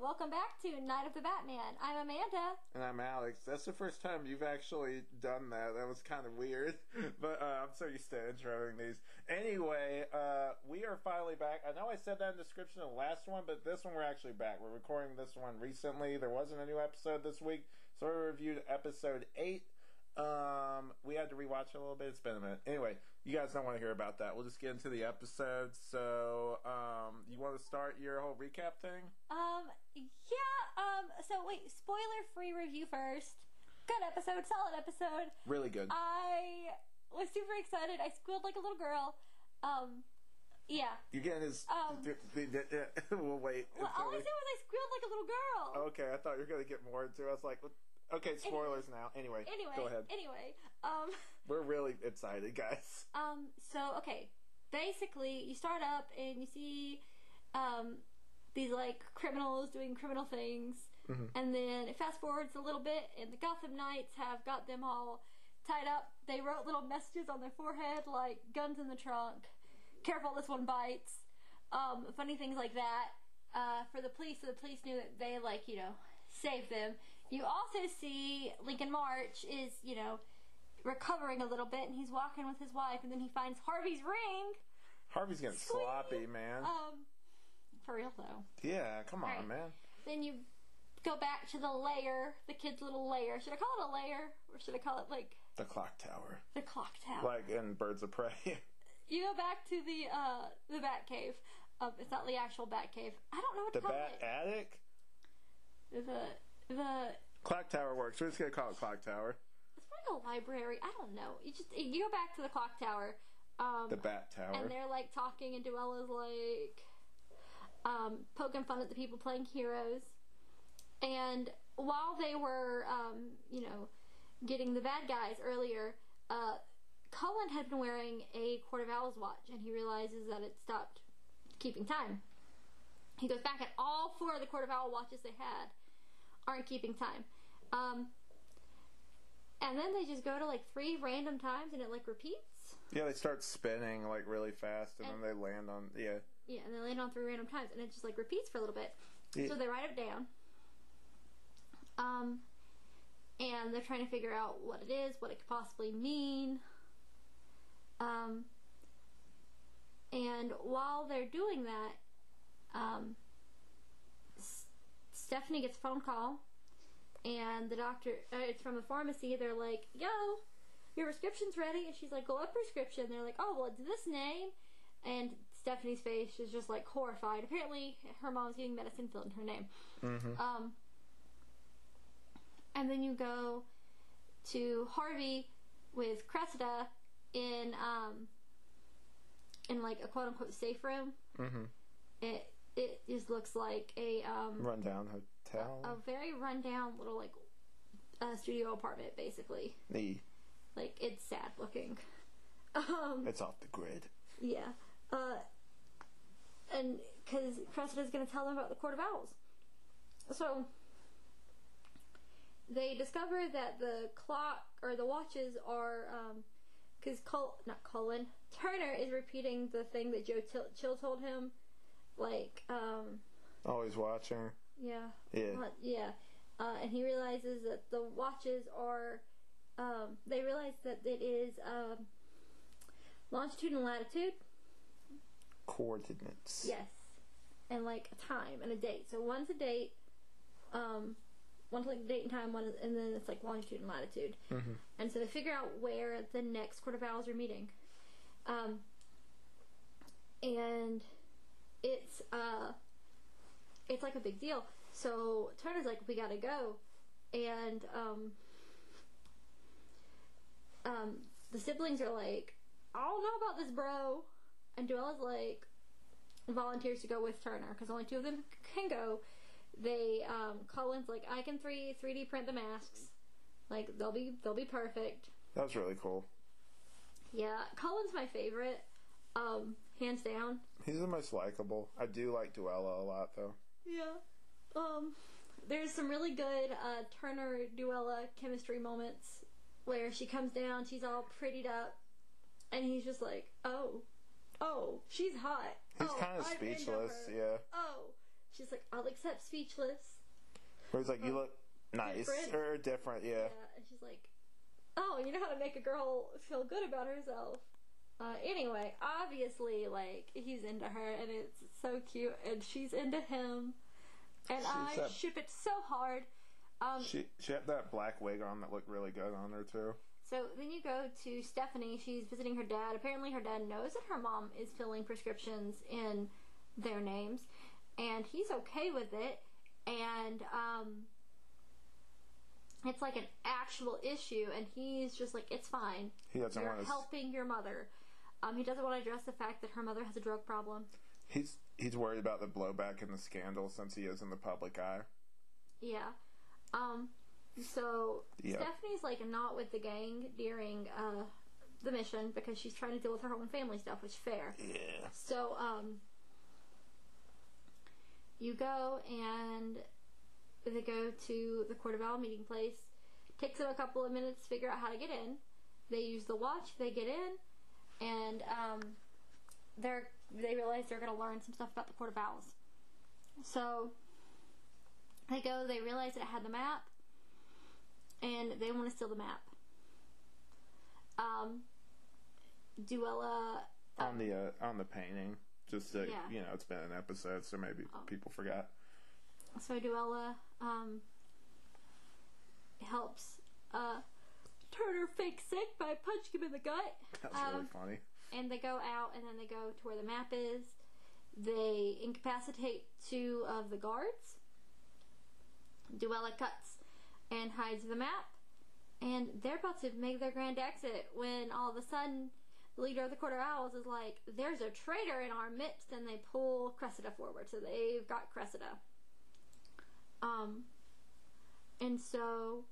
Welcome back to Night of the Batmen. I'm Amanda. And I'm Alex. That's the first time you've actually done that. That was kind of weird, but uh, I'm so used to introing these. Anyway, uh, we are finally back. I know I said that in the description of the last one, but this one we're actually back. We're recording this one recently. There wasn't a new episode this week, so we reviewed episode 8 um, we had to rewatch it a little bit. It's been a minute. Anyway, you guys don't want to hear about that. We'll just get into the episode. So, um, you want to start your whole recap thing? Um, yeah. Um, so wait, spoiler-free review first. Good episode, solid episode. Really good. I was super excited. I squealed like a little girl. Um, yeah. You're getting his. Um, we'll wait. Well, all I said was I squealed like a little girl. Okay, I thought you were going to get more into it. I was like, Okay, spoilers now. Anyway, Anyway, go ahead. Anyway, um, We're really excited, guys. um, so okay, basically, you start up and you see, um, these like criminals doing criminal things, Mm-hmm. and then it fast forwards a little bit, and the Gotham Knights have got them all tied up. They wrote little messages on their forehead like "guns in the trunk," "careful, this one bites," um, funny things like that. Uh, for the police, so the police knew that they like you know saved them. You also see Lincoln March is you know recovering a little bit, and he's walking with his wife, and then he finds Harvey's ring. Harvey's getting Sweet. sloppy, man. Um, for real though. yeah, come on, Alright. man. Then you go back to the layer, the kid's little layer. Should I call it a layer, or should I call it like The clock tower, the clock tower? like in Birds of Prey. You go back to the uh the Bat Cave. Um, it's not the actual Bat Cave. I don't know what the to call Bat it. Attic. The the Clock tower works. We're just gonna call it clock tower. A library. I don't know. You just you go back to the clock tower. Um, The Bat Tower. and they're like talking, and Duela's like um, poking fun at the people playing heroes. And while they were, um, you know, getting the bad guys earlier, uh, Cullen had been wearing a Court of Owls watch, and he realizes that it stopped keeping time. He goes back, and all four of the Court of Owl watches they had aren't keeping time. Um, and then they just go to like three random times, and it like repeats. yeah, they start spinning like really fast, and, And- then they land on. Yeah, Yeah, and they land on three random times, and it just like repeats for a little bit. Yeah. So they write it down. Um, and they're trying to figure out what it is, what it could possibly mean. Um, and while they're doing that, um, S- Stephanie gets a phone call, and the doctor, uh, it's from the pharmacy. They're like, "Yo, your prescription's ready." And she's like, "Go what prescription?" They're like, "Oh, well, it's this name." And Stephanie's face is just like horrified. Apparently, her mom's getting medicine filled in her name. Um, and then you go to Harvey with Cressida in um, in like a quote unquote safe room. Mm-hmm. It it just looks like a um, rundown hotel. a very rundown little like uh, studio apartment, basically. the Like it's sad looking. Um, it's off the grid. yeah. Uh, and because Cressida's going to tell them about the Court of Owls. So they discover that the clock or the watches are because Col- not Cullen Turner is repeating the thing that Joe Til- Chill told him, like um, Always watching. Yeah, Yeah. uh, yeah, uh, and he realizes that the watches are. Um, they realize that it is um, longitude and latitude. Coordinates. Yes, and like a time and a date. So one's a date, um, one's like date and time, one, is, and then it's like longitude and latitude. Mhm. And so they figure out where the next Court of Owls are meeting, um, and it's uh, it's like a big deal. So Turner's like, we gotta go, and um, um, the siblings are like, I don't know about this, bro. And Duela's like, volunteers to go with Turner because only two of them can go. They, um, Cullen's like, I can three 3D print the masks. Like they'll be they'll be perfect. That was really cool. Yeah, Cullen's my favorite, um, hands down. He's the most likable. I do like Duela a lot, though. Yeah. Um, there's some really good uh, Turner Duela chemistry moments where she comes down, she's all prettied up, and he's just like, "Oh, oh, she's hot." He's oh, kind of I'm speechless. Yeah. Oh, she's like, I'll accept speechless. Where he's like, you look nice Different. or different, yeah. Yeah, and she's like, "Oh, you know how to make a girl feel good about herself." Uh, anyway, obviously, like he's into her, and it's so cute, and she's into him, and She's I that- ship it so hard. Um, She she had that black wig on that looked really good on her too. so then you go to Stephanie. She's visiting her dad. Apparently, her dad knows that her mom is filling prescriptions in their names, and he's okay with it. And um, it's like an actual issue, and he's just like, "It's fine." He doesn't You're want to. helping your mother. Um, he doesn't want to address the fact that her mother has a drug problem. He's he's worried about the blowback and the scandal since he is in the public eye. Yeah. Um, so Yeah. Stephanie's like not with the gang during uh, the mission because she's trying to deal with her own family stuff, which is fair. Yeah. So um, you go and they go to the Court of Owl meeting place. Takes them a couple of minutes to figure out how to get in. They use the watch. They get in, and um, they're they realize they're going to learn some stuff about the Court of Owls. So they go. They realize it had the map, and they want to steal the map. Um, Duela. On the uh, on the painting, just to, Yeah. you know, it's been an episode, so maybe Oh. people forgot. So Duela um, helps uh, Turner fake sick by punching him in the gut. That was really Um, funny. And they go out and then they go to where the map is. They incapacitate two of the guards. Duela cuts and hides the map. And they're about to make their grand exit when all of a sudden the leader of the Court of Owls is like, There's a traitor in our midst. And they pull Cressida forward. So they've got Cressida. Um, and so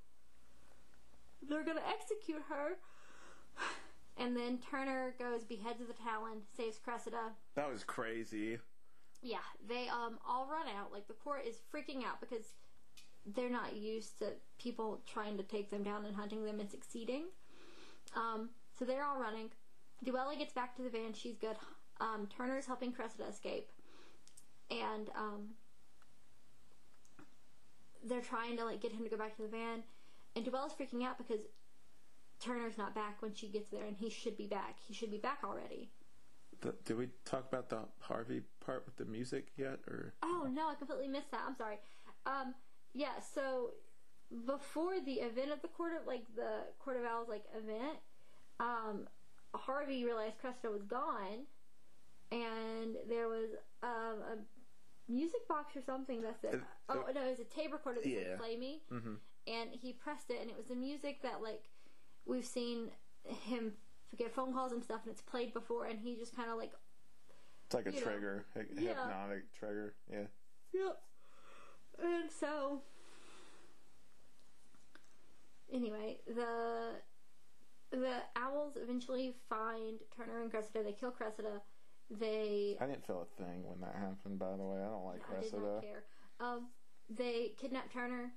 they're gonna execute her. And then Turner goes, beheads of the Talon, saves Cressida. That was crazy. Yeah, they um all run out. Like the court is freaking out because they're not used to people trying to take them down and hunting them and succeeding. Um, so they're all running. Duela gets back to the van. She's good. Um, Turner's helping Cressida escape, and um, they're trying to like get him to go back to the van. And Duela's freaking out because Turner's not back when she gets there, and he should be back. He should be back already. The, did we talk about the Harvey part with the music yet, or Oh no, I completely missed that. I'm sorry. Um, yeah, so before the event of the court of like the Court of Owls like event, um, Harvey realized Cressida was gone, and there was um, a music box or something that said, It- "Oh no, it was a tape recorder that Yeah. said play me," Mhm. And he pressed it, and it was the music that like we've seen him get phone calls and stuff, and it's played before, and he just kind of like it's like a You know, trigger, yeah. hypnotic trigger? Yeah. Yep. And so, anyway, the the owls eventually find Turner and Cressida. They kill Cressida. They I didn't feel a thing when that happened. By the way, I don't like I did Cressida. not care. Um, they kidnapped Turner.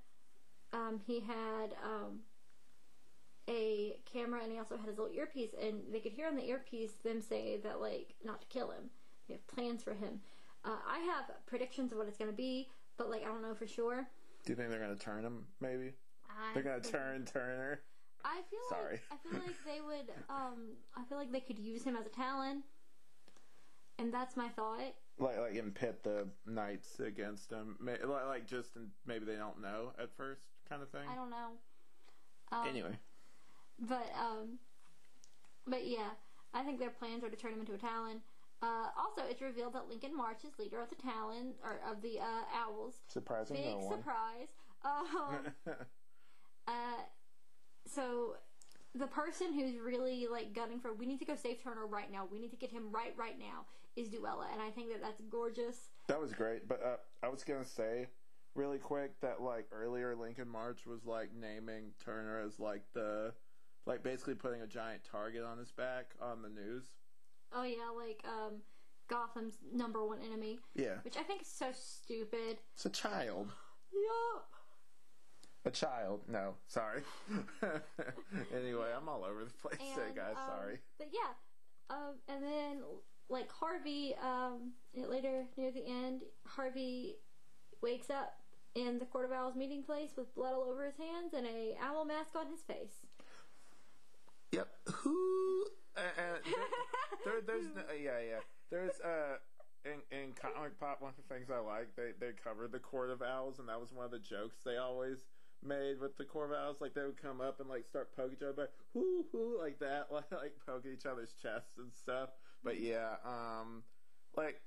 Um, he had um, a camera and he also had his little earpiece, and they could hear on the earpiece them say that like not to kill him. They have plans for him. Uh, I have predictions of what it's going to be, but like I don't know for sure. Do you think they're gonna turn him? Maybe I they're gonna think- turn Turner. I feel Sorry. like I feel like they would. Um, I feel like they could use him as a Talon, and that's my thought. like like and pit the knights against him like, like just maybe they don't know at first kind of thing I don't know. Um, anyway but um, but yeah, I think their plans are to turn him into a Talon. Uh, also, it's revealed that Lincoln March is leader of the Talon or of the uh, Owls. surprising Big no one surprise. Um, uh, so the person who's really like gunning for we need to go save Turner right now. We need to get him right right now is Duela, and I think that that's gorgeous. that was great but uh, i was gonna say really quick that like earlier lincoln march was like naming turner as like the like basically putting a giant target on his back on the news. Oh yeah, like um, Gotham's number one enemy, yeah. Which I think is so stupid. it's a child. Yup. a child. No sorry. Anyway i'm all over the place And, there guys. um, sorry. But yeah, um, and then like Harvey, um, later near the end, Harvey wakes up in the Court of Owls meeting place with blood all over his hands and a owl mask on his face. Yep. Who? Uh, uh, there, there, there's no, yeah, yeah. There's uh. In, in comic pop, one of the things I like, they they covered the Court of Owls, and that was one of the jokes they always made with the Court of Owls. Like they would come up and like start poking each other, whoo whoo, like that, like, like poking each other's chests and stuff. But yeah, um, like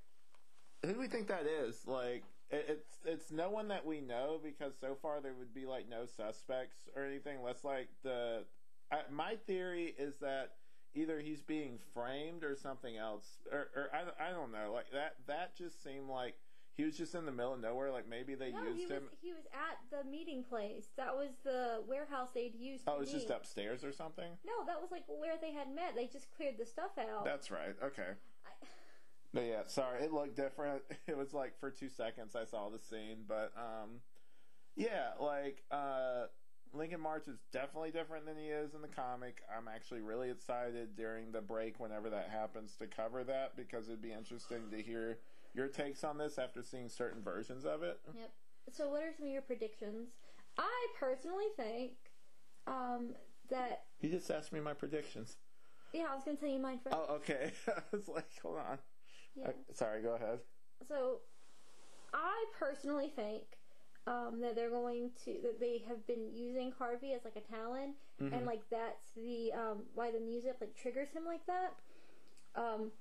who do we think that is? Like it's it's no one that we know because so far there would be like no suspects or anything. Less like the I, my theory is that either he's being framed or something else, or, or I, I don't know. Like that that just seemed like he was just in the middle of nowhere. Like maybe they No, used he him. was he was at the meeting place. That was the warehouse they'd used. Oh, it was just upstairs or something. No, that was like where they had met. They just cleared the stuff out. That's right. Okay. But yeah, sorry, it looked different. It was like for two seconds I saw the scene, but um, yeah, like uh, Lincoln March is definitely different than he is in the comic. I'm actually really excited during the break whenever that happens to cover that because it'd be interesting to hear your takes on this after seeing certain versions of it. Yep. So, what are some of your predictions? I personally think um, that You just asked me my predictions. yeah, I was gonna tell you mine first. Oh, okay. I was like, hold on. Yeah. Uh, sorry, go ahead. So, I personally think um, that they're going to that they have been using Harvey as like a Talon, Mm-hmm. and like that's the um, why the music like triggers him like that. Um,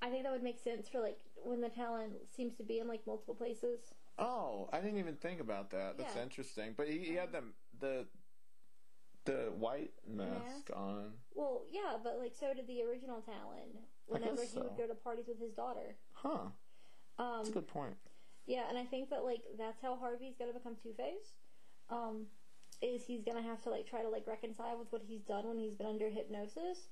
I think that would make sense for like when the Talon seems to be in like multiple places. Oh, I didn't even think about that. That's Yeah. interesting. But he, he had the the the white mask, Mask? on. Well, yeah, but like so did the original Talon. Whenever he would go to parties with his daughter. Huh. Um, That's a good point. Yeah, and I think that like that's how Harvey's gonna become Two Face. Um, is he's gonna have to like try to like reconcile with what he's done when he's been under hypnosis,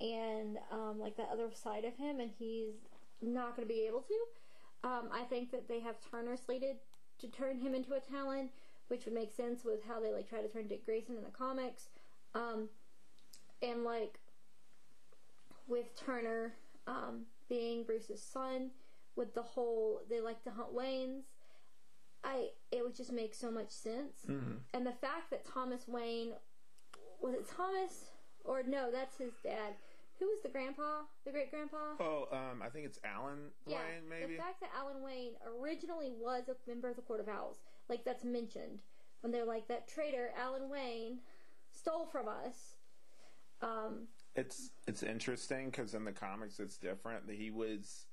and um, like that other side of him, and he's not gonna be able to. Um, I think that they have Turner slated to turn him into a Talon, which would make sense with how they like try to turn Dick Grayson in the comics, um, and like with Turner um, being Bruce's son with the whole they like to hunt Waynes. I it would just make so much sense. Mm-hmm. And the fact that Thomas Wayne was it Thomas or no, that's his dad. Who was the grandpa? The great grandpa? Oh, um, I think it's Alan yeah. Wayne, maybe. The fact that Alan Wayne originally was a member of the Court of Owls, like that's mentioned when they're like that traitor Alan Wayne stole from us. Um, It's it's interesting because in the comics it's different. He was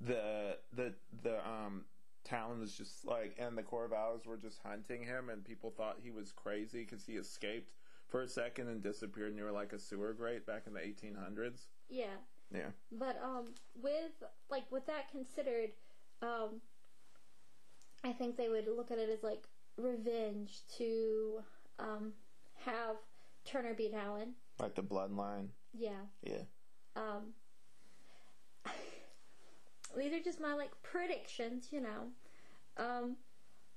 the the the um Talon was just like, and the Court of Owls were just hunting him, and people thought he was crazy because he escaped for a second and disappeared near like a sewer grate back in the 1800s. yeah. Yeah. But um, with like with that considered, um, I think they would look at it as like revenge to um, have Turner beat Alan. Like the bloodline. Yeah. Yeah. Um, these are just my like predictions, you know. Um,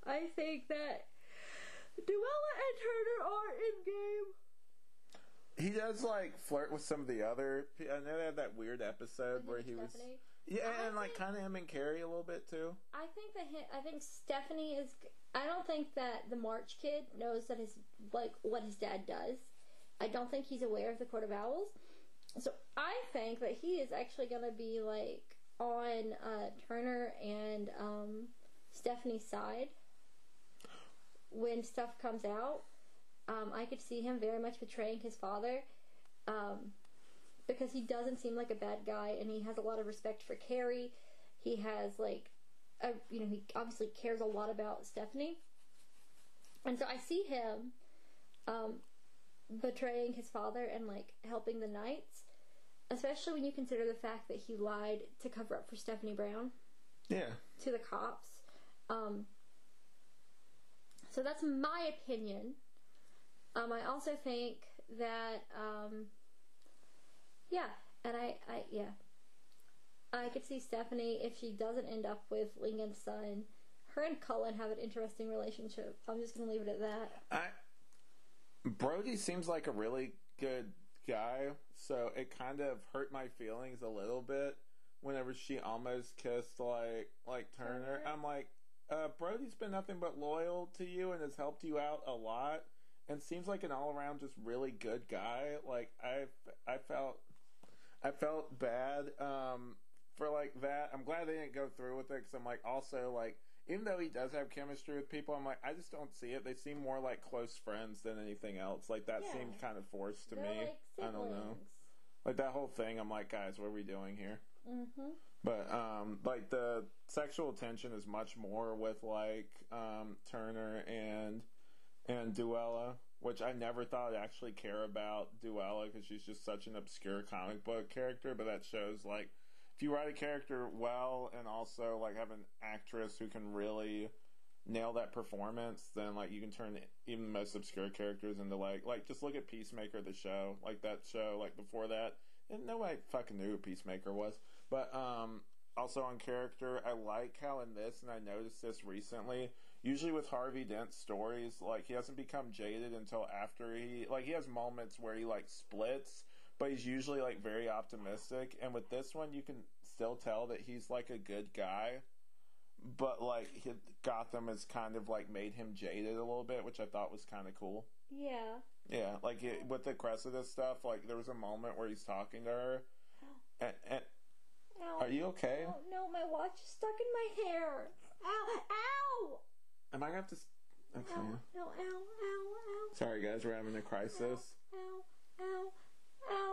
I think that Duela and Turner are in game. He does like flirt with some of the other. I know they had that weird episode where he was. Yeah, I and like kind of him and Carrie a little bit too. I think that hi I think Stephanie is. I don't think that the March kid knows that his like what his dad does. I don't think he's aware of the Court of Owls. So I think that he is actually going to be like on uh, Turner and um, Stephanie's side when stuff comes out. Um, I could see him very much betraying his father um, because he doesn't seem like a bad guy and he has a lot of respect for Carrie. He has like uh, you know, he obviously cares a lot about Stephanie. And so I see him um, betraying his father and like helping the Knights, especially when you consider the fact that he lied to cover up for Stephanie Brown Yeah. to the cops. Um, so that's my opinion. Um, I also think that, um, yeah, and I, I, yeah, I could see Stephanie if she doesn't end up with Lincoln's son. Her and Cullen have an interesting relationship. I'm just gonna leave it at that. I Brody seems like a really good guy, so it kind of hurt my feelings a little bit whenever she almost kissed like like Turner. Turner? I'm like, uh, Brody's been nothing but loyal to you and has helped you out a lot, and seems like an all around just really good guy. Like I, I felt, I felt bad um, for like that. I'm glad they didn't go through with it because I'm like also like even though he does have chemistry with people, I'm like I just don't see it. They seem more like close friends than anything else. Like that Yeah. seemed kind of forced to They're me. like I don't know. Like that whole thing. I'm like guys, what are we doing here? Mm-hmm. But um, like the sexual tension is much more with like um, Turner and and Duela, which I never thought I'd actually care about Duela because she's just such an obscure comic book character. But that shows like if you write a character well and also like have an actress who can really nail that performance, then like you can turn even the most obscure characters into like like just look at Peacemaker the show, like that show, like before that, and nobody fucking knew who Peacemaker was. But um, also on character, I like how in this, and I noticed this recently. Usually with Harvey Dent stories, like he doesn't become jaded until after he like he has moments where he like splits, but he's usually like very optimistic. And with this one, you can still tell that he's like a good guy, but like he, Gotham has kind of like made him jaded a little bit, which I thought was kind of cool. Yeah. Yeah, like it, with the Cressida stuff, like there was a moment where he's talking to her, and, and Ow. are you okay? Oh, no, my watch is stuck in my hair. Ow! Ow! Am I gonna have to? Okay. Ow! No! Ow! Ow! Sorry, guys, we're having a crisis. Ow!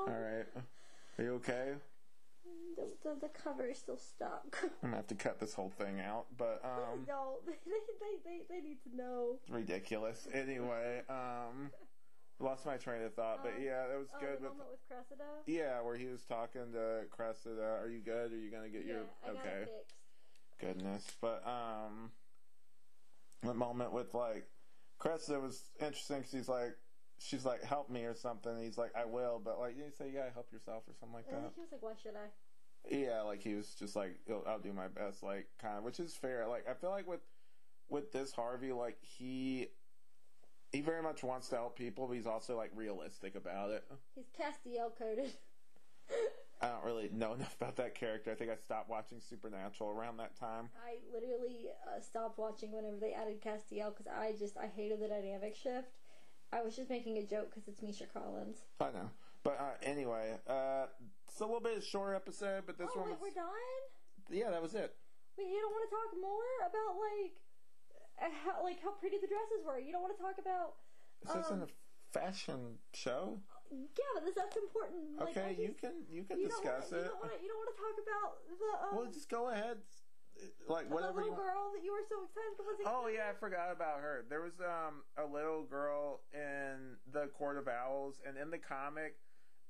All right, are you okay? The, the, the cover is still stuck. I'm gonna have to cut this whole thing out, but um, no, they, they, they, they need to know. ridiculous. Anyway, um, lost my train of thought, but Um, yeah, that was Oh, good the with. with Cressida? Yeah, where he was talking to Cressida. Are you good? Are you gonna get yeah, your okay? goodness. But um, the moment with like Cressida was interesting because he's like, she's like, help me or something. He's like, I will, but like, you say you gotta help yourself or something like And I that. think he was like, why should I? Yeah, like he was just like, "I'll- I'll do my best, like kind of, which is fair. Like I feel like with with this Harvey, like he he very much wants to help people, but he's also like realistic about it. He's Castiel coded. I don't really know enough about that character. I think I stopped watching Supernatural around that time. I literally uh, stopped watching whenever they added Castiel because I just I hated the dynamic shift. I was just making a joke because it's Misha Collins. I know. But uh, anyway, uh, it's a little bit of a short episode, but this oh one wait, was we're done. yeah, that was it. Wait, you don't want to talk more about like uh, how like how pretty the dresses were. You don't want to talk about. This isn't Um, a fashion show. Yeah, but this, that's important. Like, Okay, I you can you can you discuss wanna, it. You don't, wanna, you don't want to talk about the um, Well, just go ahead. Like the whatever you little want. girl that you were so excited was. Oh yeah, I forgot about her. There was um a little girl in the Court of Owls, and in the comic,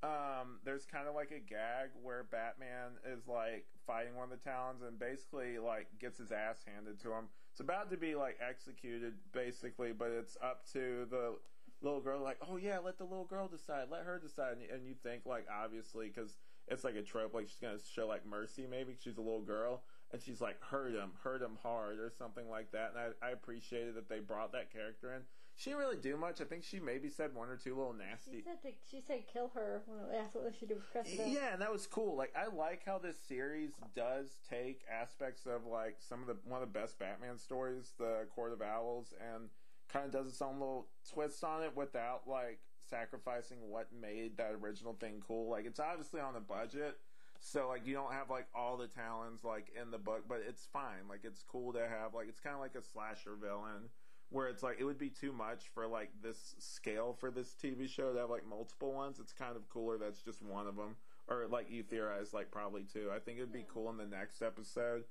um, there's kind of like a gag where Batman is like fighting one of the Talons, and basically like gets his ass handed to him. It's about to be like executed, basically, but it's up to the little girl. Like, oh yeah, let the little girl decide. Let her decide. And, and you think like obviously because it's like a trope, like she's gonna show like mercy, maybe 'cause she's a little girl and she's like hurt him, hurt him hard, or something like that. And I, I appreciated that they brought that character in. She didn't really do much. I think she maybe said one or two little nasty She said to, she said kill her. When asked what she did with Cressida. Yeah, and that was cool. Like I like how this series does take aspects of like some of the one of the best Batman stories, the Court of Owls, and kind of does its own little twist on it without like sacrificing what made that original thing cool. Like it's obviously on a budget, so like you don't have like all the Talons like in the book, but it's fine. Like it's cool to have like it's kind of like a slasher villain where it's like it would be too much for like this scale for this TV show to have like multiple ones. It's kind of cooler that's just one of them, or like you theorize like probably two. I think it'd be cool in the next episode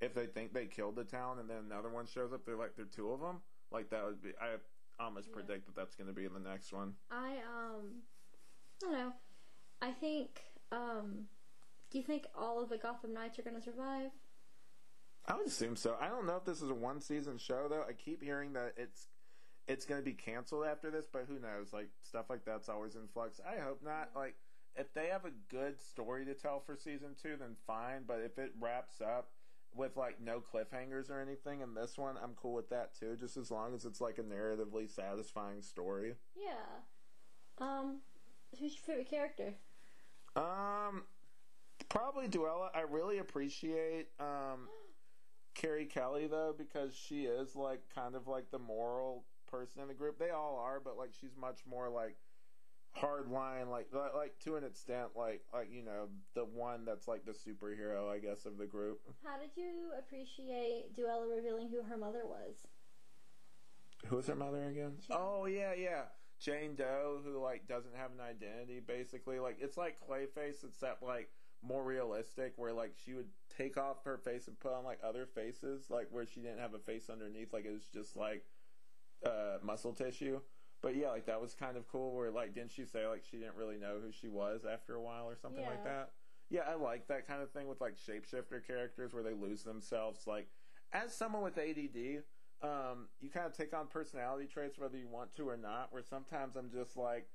if they think they killed the Talon and then another one shows up. They're like they're two of them. Like that would be. I almost Yeah. predict that that's going to be in the next one. I um, I don't know. I think um, do you think all of the Gotham Knights are gonna survive? I would assume so. I don't know if this is a one season show though. I keep hearing that it's it's going to be canceled after this, but who knows? Like stuff like that's always in flux. I hope not. Like if they have a good story to tell for season 2 then fine, but if it wraps up with like no cliffhangers or anything in this one, I'm cool with that too, just as long as it's like a narratively satisfying story. Yeah. Um, who's your favorite character? Um probably Duela. I really appreciate um Carrie Kelley though because she is like kind of like the moral person in the group. They all are, but like she's much more like hard line, like like, like to an extent, like like you know the one that's like the superhero, I guess, of the group. How did you appreciate Duela revealing who her mother was? Who was her mother again? Jane. Oh yeah, yeah. Jane Doe, who like doesn't have an identity, basically. Like it's like Clayface, except like more realistic, where like she would take off her face and put on like other faces, like where she didn't have a face underneath, like it was just like uh, muscle tissue. But yeah, like that was kind of cool. Where like didn't she say like she didn't really know who she was after a while or something like that? Yeah, I like that kind of thing with like shapeshifter characters where they lose themselves. Like as someone with ADD, um, you kind of take on personality traits whether you want to or not. Where sometimes I'm just like,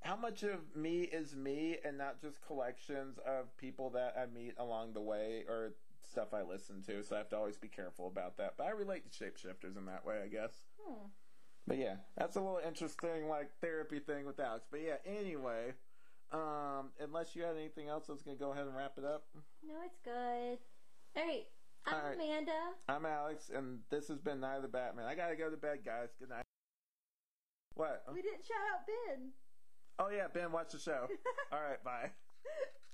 how much of me is me and not just collections of people that I meet along the way or stuff I listen to. So I have to always be careful about that. But I relate to shapeshifters in that way, I guess. Hmm. But yeah, that's a little interesting, like therapy thing with Alex. But yeah, anyway, um, unless you had anything else, I was gonna go ahead and wrap it up. No, it's good. All right. I'm All right. Amanda. I'm Alex, and this has been Night of the Batmen. I gotta go to bed, guys. Good night. What? We didn't shout out Ben. Oh yeah, Ben, watch the show. All right, bye.